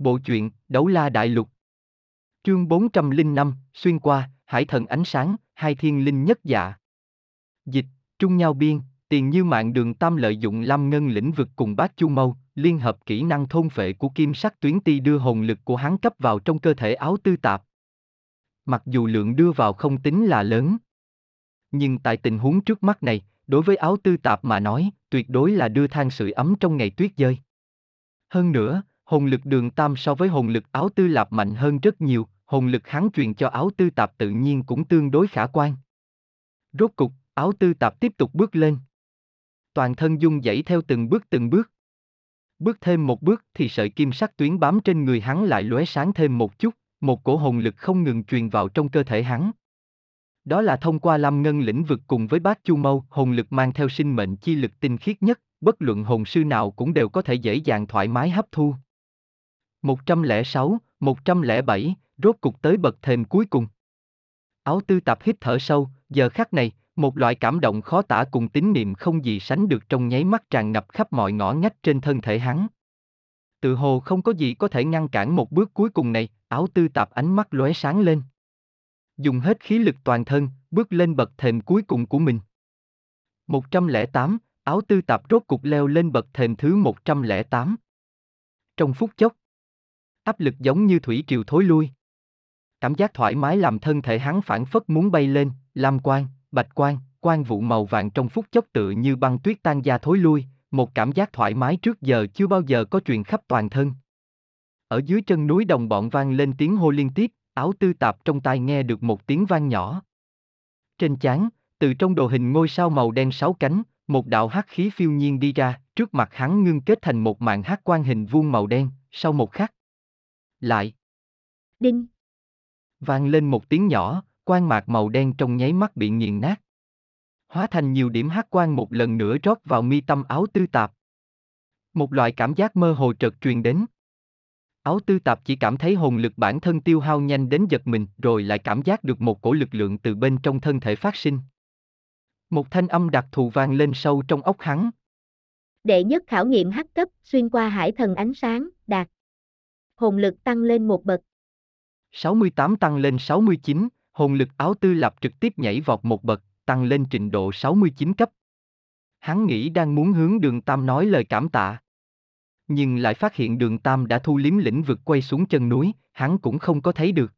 Bộ truyện Đấu La Đại Lục Chương 405, Xuyên qua, Hải thần ánh sáng, hai thiên linh nhất dạ. Dịch, Trung Nhau Biên, Tiền Như Mạng Đường Tam lợi dụng Lam Ngân lĩnh vực cùng Bát Chu Mâu, liên hợp kỹ năng thôn phệ của kim sắc tuyến ti đưa hồn lực của hắn cấp vào trong cơ thể áo tư tạp. Mặc dù lượng đưa vào không tính là lớn. Nhưng tại tình huống trước mắt này, đối với áo tư tạp mà nói, tuyệt đối là đưa than sưởi ấm trong ngày tuyết rơi. Hơn nữa, hồn lực đường tam so với hồn lực áo tư lạp mạnh hơn rất nhiều, hồn lực hắn truyền cho áo tư tạp tự nhiên cũng tương đối khả quan. Rốt cục, áo tư tạp tiếp tục bước lên. Toàn thân dung dãy theo từng bước từng bước. Bước thêm một bước thì sợi kim sắc tuyến bám trên người hắn lại lóe sáng thêm một chút, một cổ hồn lực không ngừng truyền vào trong cơ thể hắn. Đó là thông qua Lam Ngân lĩnh vực cùng với bát Chu Mâu, hồn lực mang theo sinh mệnh chi lực tinh khiết nhất, bất luận hồn sư nào cũng đều có thể dễ dàng thoải mái hấp thu. 106, 107, rốt cục tới bậc thềm cuối cùng. Áo tư tạp hít thở sâu, giờ khắc này, một loại cảm động khó tả cùng tín niệm không gì sánh được trong nháy mắt tràn ngập khắp mọi ngõ ngách trên thân thể hắn. Tự hồ không có gì có thể ngăn cản một bước cuối cùng này, áo tư tạp ánh mắt lóe sáng lên. Dùng hết khí lực toàn thân, bước lên bậc thềm cuối cùng của mình. 108, áo tư tạp rốt cục leo lên bậc thềm thứ 108. Trong phút chốc, áp lực giống như thủy triều thối lui. Cảm giác thoải mái làm thân thể hắn phản phất muốn bay lên, lam quang, bạch quang, quang vụ màu vàng trong phút chốc tự như băng tuyết tan ra thối lui, một cảm giác thoải mái trước giờ chưa bao giờ có truyền khắp toàn thân. Ở dưới chân núi đồng bọn vang lên tiếng hô liên tiếp, áo tư tạp trong tai nghe được một tiếng vang nhỏ. Trên chán, từ trong đồ hình ngôi sao màu đen sáu cánh, một đạo hắc khí phiêu nhiên đi ra, trước mặt hắn ngưng kết thành một mạng hắc quan hình vuông màu đen, sau một khắc. Lại. Đinh. Vang lên một tiếng nhỏ, quan mạc màu đen trong nháy mắt bị nghiền nát. Hóa thành nhiều điểm hắc quan một lần nữa rót vào mi tâm áo tư tạp. Một loại cảm giác mơ hồ trật truyền đến. Áo tư tạp chỉ cảm thấy hồn lực bản thân tiêu hao nhanh đến giật mình rồi lại cảm giác được một cổ lực lượng từ bên trong thân thể phát sinh. Một thanh âm đặc thù vang lên sâu trong ốc hắn. Đệ nhất khảo nghiệm hắc cấp xuyên qua hải thần ánh sáng, đạt. Hồn lực tăng lên một bậc. 68 tăng lên 69, hồn lực áo tư lạp trực tiếp nhảy vọt một bậc, tăng lên trình độ 69 cấp. Hắn nghĩ đang muốn hướng đường Tam nói lời cảm tạ. Nhưng lại phát hiện đường Tam đã thu liếm lĩnh vực quay xuống chân núi, hắn cũng không có thấy được.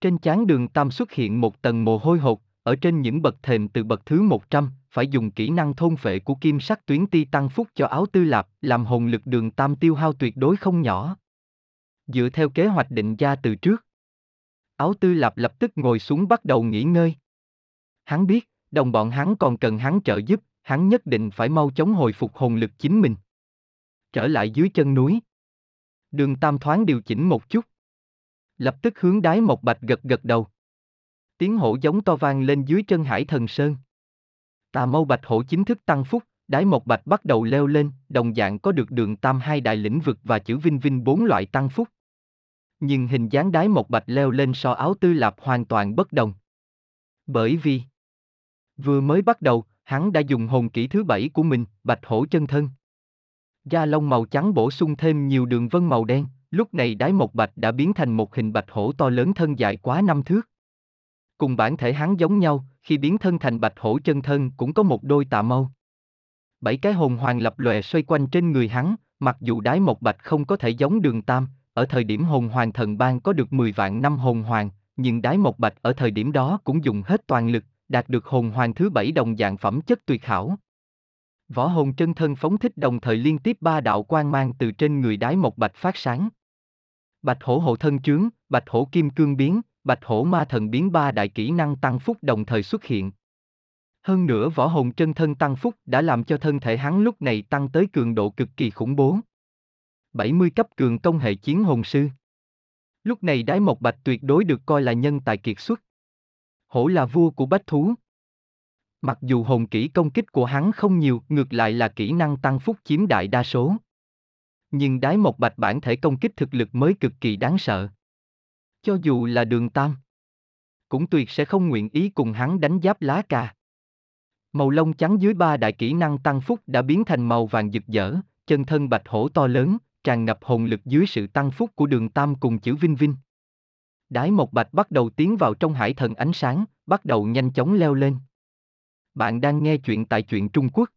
Trên chán đường Tam xuất hiện một tầng mồ hôi hột, ở trên những bậc thềm từ bậc thứ 100, phải dùng kỹ năng thôn phệ của kim sắc tuyến ti tăng phúc cho áo tư lạp, làm hồn lực đường Tam tiêu hao tuyệt đối không nhỏ. Dựa theo kế hoạch định ra từ trước, áo tư lạp lập tức ngồi xuống bắt đầu nghỉ ngơi. Hắn biết, đồng bọn hắn còn cần hắn trợ giúp, hắn nhất định phải mau chóng hồi phục hồn lực chính mình. Trở lại dưới chân núi. Đường Tam thoáng điều chỉnh một chút. Lập tức hướng đái một bạch gật gật đầu. Tiếng hổ giống to vang lên dưới chân hải thần sơn. Tà mâu bạch hổ chính thức tăng phúc, đái Mộc bạch bắt đầu leo lên, đồng dạng có được đường tam hai đại lĩnh vực và chữ vinh vinh bốn loại tăng phúc. Nhưng hình dáng đái Mộc bạch leo lên so áo tư lạp hoàn toàn bất đồng. Bởi vì, vừa mới bắt đầu, hắn đã dùng hồn kỹ thứ bảy của mình, bạch hổ chân thân. Da lông màu trắng bổ sung thêm nhiều đường vân màu đen, lúc này đái Mộc bạch đã biến thành một hình bạch hổ to lớn thân dài quá năm thước. Cùng bản thể hắn giống nhau, khi biến thân thành bạch hổ chân thân cũng có một đôi tà mâu. Bảy cái hồn hoàng lập lòe xoay quanh trên người hắn, mặc dù đái một bạch không có thể giống đường tam, ở thời điểm hồn hoàng thần bang có được 10 vạn năm hồn hoàng, nhưng đái một bạch ở thời điểm đó cũng dùng hết toàn lực, đạt được hồn hoàng thứ bảy đồng dạng phẩm chất tuyệt hảo. Võ hồn chân thân phóng thích đồng thời liên tiếp ba đạo quang mang từ trên người đái một bạch phát sáng. Bạch hổ hộ thân trướng, bạch hổ kim cương biến, bạch hổ ma thần biến ba đại kỹ năng tăng phúc đồng thời xuất hiện. Hơn nữa võ hồn chân thân tăng phúc đã làm cho thân thể hắn lúc này tăng tới cường độ cực kỳ khủng bố. 70 cấp cường công hệ chiến hồn sư. Lúc này đái mộc bạch tuyệt đối được coi là nhân tài kiệt xuất. Hổ là vua của bách thú. Mặc dù hồn kỹ công kích của hắn không nhiều, ngược lại là kỹ năng tăng phúc chiếm đại đa số. Nhưng đái mộc bạch bản thể công kích thực lực mới cực kỳ đáng sợ. Cho dù là đường tam, cũng tuyệt sẽ không nguyện ý cùng hắn đánh giáp lá cà. Màu lông trắng dưới ba đại kỹ năng tăng phúc đã biến thành màu vàng rực rỡ, chân thân bạch hổ to lớn, tràn ngập hồn lực dưới sự tăng phúc của đường Tam cùng chữ Vinh Vinh. Đái Mộc Bạch bắt đầu tiến vào trong hải thần ánh sáng, bắt đầu nhanh chóng leo lên. Bạn đang nghe chuyện tại truyện Trung Quốc.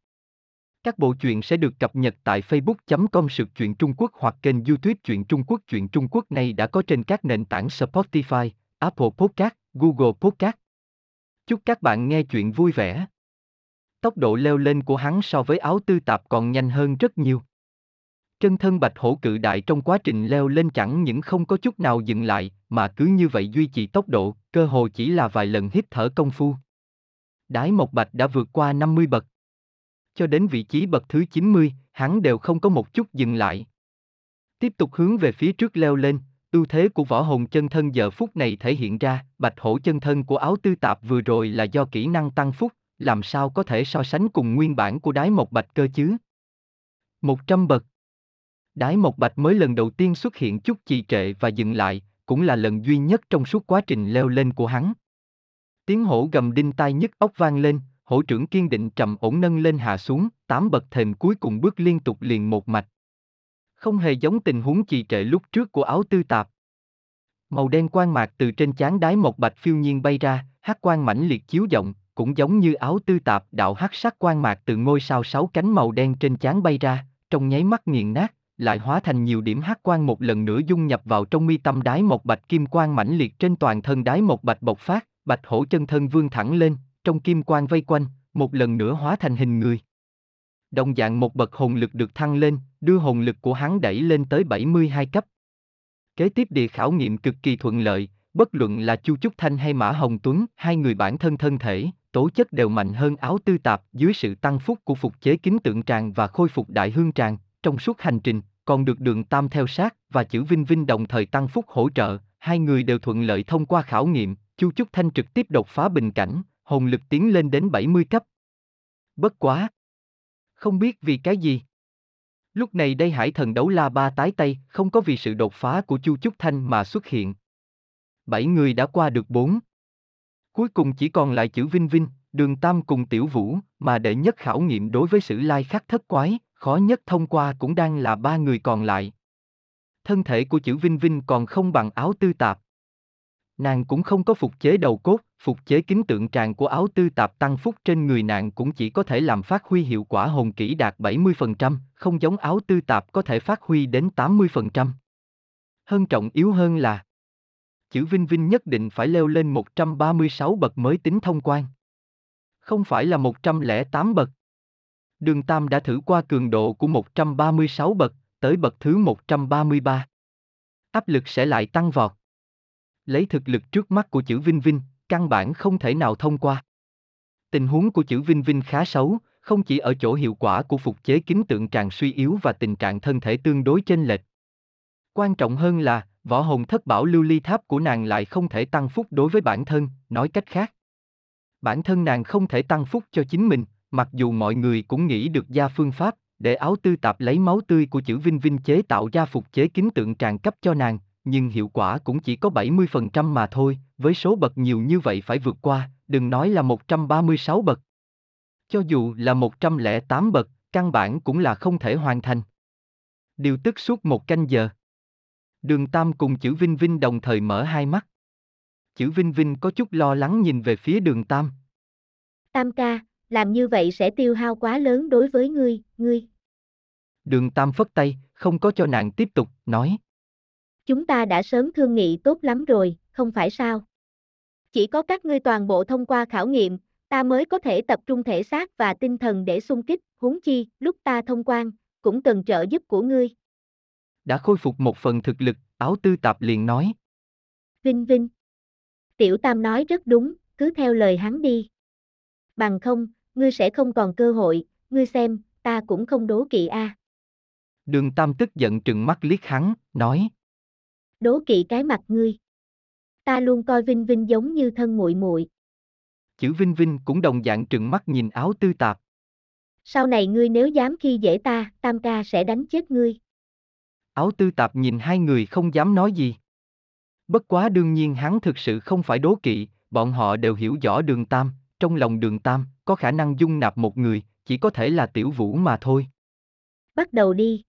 Các bộ truyện sẽ được cập nhật tại facebook.com sực truyện Trung Quốc hoặc kênh youtube truyện Trung Quốc. Truyện Trung Quốc này đã có trên các nền tảng Spotify, Apple Podcast, Google Podcast. Chúc các bạn nghe chuyện vui vẻ. Tốc độ leo lên của hắn so với áo tư tạp còn nhanh hơn rất nhiều. Chân thân bạch hổ cự đại trong quá trình leo lên chẳng những không có chút nào dừng lại, mà cứ như vậy duy trì tốc độ, cơ hồ chỉ là vài lần hít thở công phu. Đái Mộc Bạch đã vượt qua 50 bậc. Cho đến vị trí bậc thứ 90, hắn đều không có một chút dừng lại. Tiếp tục hướng về phía trước leo lên, ưu thế của võ hồn chân thân giờ phút này thể hiện ra, bạch hổ chân thân của áo tư tạp vừa rồi là do kỹ năng tăng phúc, làm sao có thể so sánh cùng nguyên bản của đái mộc bạch cơ chứ? 100 bậc Đái Mộc Bạch mới lần đầu tiên xuất hiện chút trì trệ và dừng lại, cũng là lần duy nhất trong suốt quá trình leo lên của hắn. Tiếng hổ gầm đinh tai nhức óc vang lên, hổ trưởng kiên định trầm ổn nâng lên hạ xuống, tám bậc thềm cuối cùng bước liên tục liền một mạch. Không hề giống tình huống trì trệ lúc trước của áo tư tạp. Màu đen quang mạc từ trên chán đái Mộc Bạch phiêu nhiên bay ra, hắc quang mãnh liệt chiếu rộng, cũng giống như áo tư tạp đạo hắc sắc quang mạc từ ngôi sao sáu cánh màu đen trên chán bay ra, trong nháy mắt nghiền nát, lại hóa thành nhiều điểm hắc quang một lần nữa dung nhập vào trong mi tâm đái một bạch kim quang mãnh liệt trên toàn thân đái một bạch bộc phát, bạch hổ chân thân vươn thẳng lên, trong kim quang vây quanh, một lần nữa hóa thành hình người. Đồng dạng một bậc hồn lực được thăng lên, đưa hồn lực của hắn đẩy lên tới 72 cấp. Kế tiếp địa khảo nghiệm cực kỳ thuận lợi, bất luận là Chu Trúc Thanh hay Mã Hồng Tuấn, hai người bản thân thân thể, tố chất đều mạnh hơn áo tư tạp dưới sự tăng phúc của phục chế kính tượng tràng và khôi phục đại hương tràng, trong suốt hành trình, còn được đường Tam theo sát và chữ Vinh Vinh đồng thời tăng phúc hỗ trợ, hai người đều thuận lợi thông qua khảo nghiệm, Chu Trúc Thanh trực tiếp đột phá bình cảnh, hồn lực tiến lên đến 70 cấp. Bất quá! Không biết vì cái gì? Lúc này đây hải thần đấu la ba tái tay, không có vì sự đột phá của Chu Trúc Thanh mà xuất hiện. Bảy người đã qua được bốn. Cuối cùng chỉ còn lại chữ Vinh Vinh, đường Tam cùng Tiểu Vũ, mà đệ nhất khảo nghiệm đối với sử lai khắc thất quái, khó nhất thông qua cũng đang là ba người còn lại. Thân thể của chữ Vinh Vinh còn không bằng áo tư tạp. Nàng cũng không có phục chế đầu cốt, phục chế kính tượng tràng của áo tư tạp tăng phúc trên người nàng cũng chỉ có thể làm phát huy hiệu quả hồn kỹ đạt 70%, không giống áo tư tạp có thể phát huy đến 80%. Hơn trọng yếu hơn là chữ Vinh Vinh nhất định phải leo lên 136 bậc mới tính thông quan. Không phải là 108 bậc. Đường Tam đã thử qua cường độ của 136 bậc, tới bậc thứ 133. Áp lực sẽ lại tăng vọt. Lấy thực lực trước mắt của chữ Vinh Vinh, căn bản không thể nào thông qua. Tình huống của chữ Vinh Vinh khá xấu, không chỉ ở chỗ hiệu quả của phục chế kính tượng tràn suy yếu và tình trạng thân thể tương đối chênh lệch. Quan trọng hơn là, võ hồn thất bảo lưu ly tháp của nàng lại không thể tăng phúc đối với bản thân, nói cách khác. Bản thân nàng không thể tăng phúc cho chính mình, Mặc dù mọi người cũng nghĩ được ra phương pháp, để áo tư tạp lấy máu tươi của chữ Vinh Vinh chế tạo ra phục chế kính tượng tràn cấp cho nàng, nhưng hiệu quả cũng chỉ có 70% mà thôi, với số bậc nhiều như vậy phải vượt qua, đừng nói là 136 bậc. Cho dù là 108 bậc, căn bản cũng là không thể hoàn thành. Điều tức suốt một canh giờ. Đường Tam cùng chữ Vinh Vinh đồng thời mở hai mắt. Chữ Vinh Vinh có chút lo lắng nhìn về phía đường Tam. Tam ca, làm như vậy sẽ tiêu hao quá lớn đối với ngươi, ngươi. Đường Tam phất tay, không có cho nàng tiếp tục, nói. Chúng ta đã sớm thương nghị tốt lắm rồi, không phải sao? Chỉ có các ngươi toàn bộ thông qua khảo nghiệm, ta mới có thể tập trung thể xác và tinh thần để xung kích, huống chi, lúc ta thông quan, cũng cần trợ giúp của ngươi. Đã khôi phục một phần thực lực, áo tư tạp liền nói. Vinh Vinh. Tiểu Tam nói rất đúng, cứ theo lời hắn đi. Bằng không, ngươi sẽ không còn cơ hội, ngươi xem, ta cũng không đố kỵ a. Đường Tam tức giận trừng mắt liếc hắn, nói. Đố kỵ cái mặt ngươi. Ta luôn coi Vinh Vinh giống như thân muội muội. Chữ Vinh Vinh cũng đồng dạng trừng mắt nhìn áo tư tạp. Sau này ngươi nếu dám khi dễ ta, Tam ca sẽ đánh chết ngươi. Áo tư tạp nhìn hai người không dám nói gì. Bất quá đương nhiên hắn thực sự không phải đố kỵ, bọn họ đều hiểu rõ đường Tam, trong lòng đường Tam, có khả năng dung nạp một người, chỉ có thể là tiểu vũ mà thôi. Bắt đầu đi.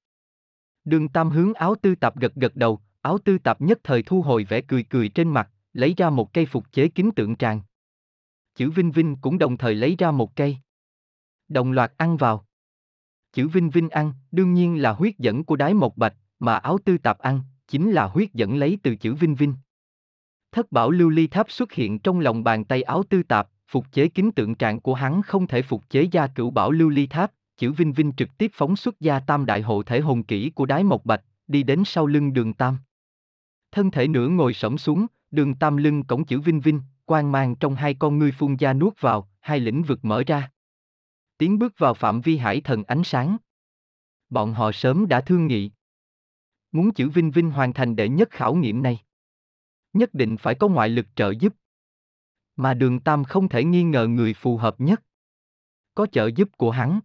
Đường Tam hướng áo tư tạp gật gật đầu, áo tư tạp nhất thời thu hồi vẻ cười cười trên mặt, lấy ra một cây phục chế kính tượng tràng. Chữ Vinh Vinh cũng đồng thời lấy ra một cây. Đồng loạt ăn vào. Chữ Vinh Vinh ăn, đương nhiên là huyết dẫn của đái một bạch, mà áo tư tạp ăn, chính là huyết dẫn lấy từ chữ Vinh Vinh. Thất bảo lưu ly tháp xuất hiện trong lòng bàn tay áo tư tạp, phục chế kính tượng trạng của hắn không thể phục chế gia cửu bảo lưu ly tháp, chữ Vinh Vinh trực tiếp phóng xuất gia tam đại hộ thể hồn kỹ của đái mộc bạch, đi đến sau lưng đường tam. Thân thể nửa ngồi sổng xuống, đường tam lưng cổng chữ Vinh Vinh, quang mang trong hai con ngươi phun ra nuốt vào, hai lĩnh vực mở ra. Tiến bước vào phạm vi hải thần ánh sáng. Bọn họ sớm đã thương nghị. Muốn chữ Vinh Vinh hoàn thành đệ nhất khảo nghiệm này. Nhất định phải có ngoại lực trợ giúp. Mà đường Tam không thể nghi ngờ người phù hợp nhất. Có trợ giúp của hắn.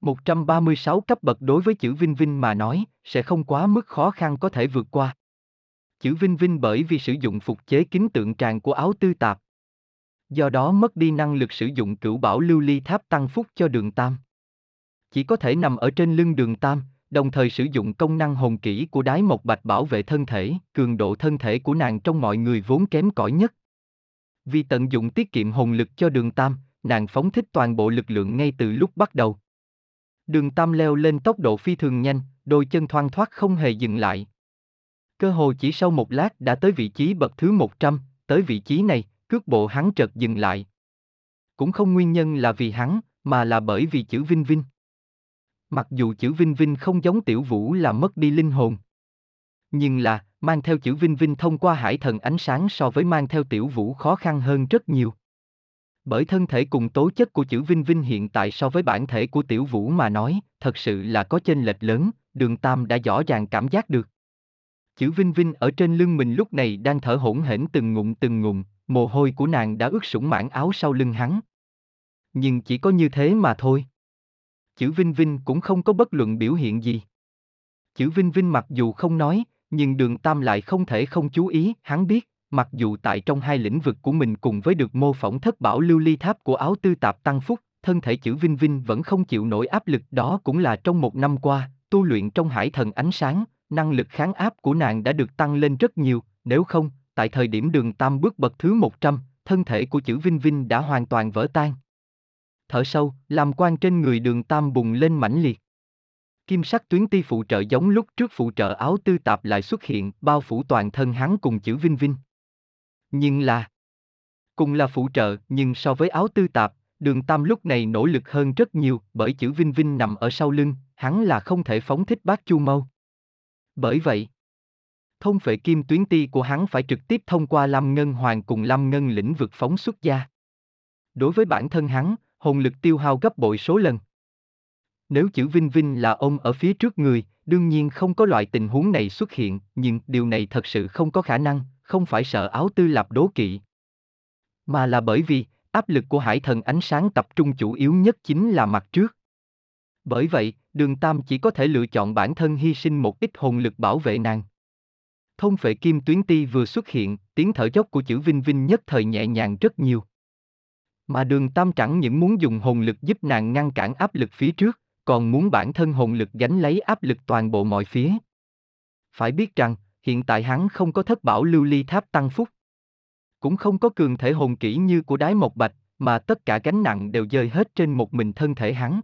136 cấp bậc đối với chữ Vinh Vinh mà nói, sẽ không quá mức khó khăn có thể vượt qua. Chữ Vinh Vinh bởi vì sử dụng phục chế kính tượng tràng của áo tư tạp. Do đó mất đi năng lực sử dụng cửu bảo lưu ly tháp tăng phúc cho đường Tam. Chỉ có thể nằm ở trên lưng đường Tam, đồng thời sử dụng công năng hồn kỹ của đái mộc bạch bảo vệ thân thể, cường độ thân thể của nàng trong mọi người vốn kém cỏi nhất. Vì tận dụng tiết kiệm hồn lực cho đường Tam, nàng phóng thích toàn bộ lực lượng ngay từ lúc bắt đầu. Đường Tam leo lên tốc độ phi thường nhanh, đôi chân thoang thoát không hề dừng lại. Cơ hồ chỉ sau một lát đã tới vị trí bậc thứ 100, tới vị trí này, cước bộ hắn chợt dừng lại. Cũng không nguyên nhân là vì hắn, mà là bởi vì chữ Vinh Vinh. Mặc dù chữ Vinh Vinh không giống Tiểu Vũ là mất đi linh hồn. Nhưng là, mang theo chữ Vinh Vinh thông qua hải thần ánh sáng so với mang theo Tiểu Vũ khó khăn hơn rất nhiều. Bởi thân thể cùng tố chất của chữ Vinh Vinh hiện tại so với bản thể của Tiểu Vũ mà nói, thật sự là có chênh lệch lớn, đường Tam đã rõ ràng cảm giác được. Chữ Vinh Vinh ở trên lưng mình lúc này đang thở hổn hển từng ngụm từng ngụm, mồ hôi của nàng đã ướt sũng mảng áo sau lưng hắn. Nhưng chỉ có như thế mà thôi. Chữ Vinh Vinh cũng không có bất luận biểu hiện gì. Chữ Vinh Vinh mặc dù không nói, nhưng đường Tam lại không thể không chú ý, hắn biết, mặc dù tại trong hai lĩnh vực của mình cùng với được mô phỏng thất bảo lưu ly tháp của áo tư tạp tăng phúc, thân thể chữ Vinh Vinh vẫn không chịu nổi áp lực đó cũng là trong một năm qua, tu luyện trong hải thần ánh sáng, năng lực kháng áp của nàng đã được tăng lên rất nhiều, nếu không, tại thời điểm đường tam bước bậc thứ 100, thân thể của chữ Vinh Vinh đã hoàn toàn vỡ tan. Thở sâu, làm quan trên người đường tam bùng lên mãnh liệt. Kim sắc tuyến ti phụ trợ giống lúc trước phụ trợ áo tư tạp lại xuất hiện, bao phủ toàn thân hắn cùng chữ Vinh Vinh. Nhưng là... Cùng là phụ trợ, nhưng so với áo tư tạp, đường tam lúc này nỗ lực hơn rất nhiều, bởi chữ Vinh Vinh nằm ở sau lưng, hắn là không thể phóng thích bát chu mâu. Bởi vậy, thông phệ kim tuyến ti của hắn phải trực tiếp thông qua Lâm Ngân Hoàng cùng Lâm Ngân lĩnh vực phóng xuất ra. Đối với bản thân hắn, hồn lực tiêu hao gấp bội số lần. Nếu chữ Vinh Vinh là ông ở phía trước người, đương nhiên không có loại tình huống này xuất hiện, nhưng điều này thật sự không có khả năng, không phải sợ áo tư Lạp đố kỵ. Mà là bởi vì, áp lực của hải thần ánh sáng tập trung chủ yếu nhất chính là mặt trước. Bởi vậy, đường Tam chỉ có thể lựa chọn bản thân hy sinh một ít hồn lực bảo vệ nàng. Thông phệ kim tuyến ti vừa xuất hiện, tiếng thở dốc của chữ Vinh Vinh nhất thời nhẹ nhàng rất nhiều. Mà đường Tam chẳng những muốn dùng hồn lực giúp nàng ngăn cản áp lực phía trước, còn muốn bản thân hồn lực gánh lấy áp lực toàn bộ mọi phía. Phải biết rằng, hiện tại hắn không có thất bảo lưu ly tháp tăng phúc. Cũng không có cường thể hồn kỹ như của đái mộc bạch, mà tất cả gánh nặng đều rơi hết trên một mình thân thể hắn.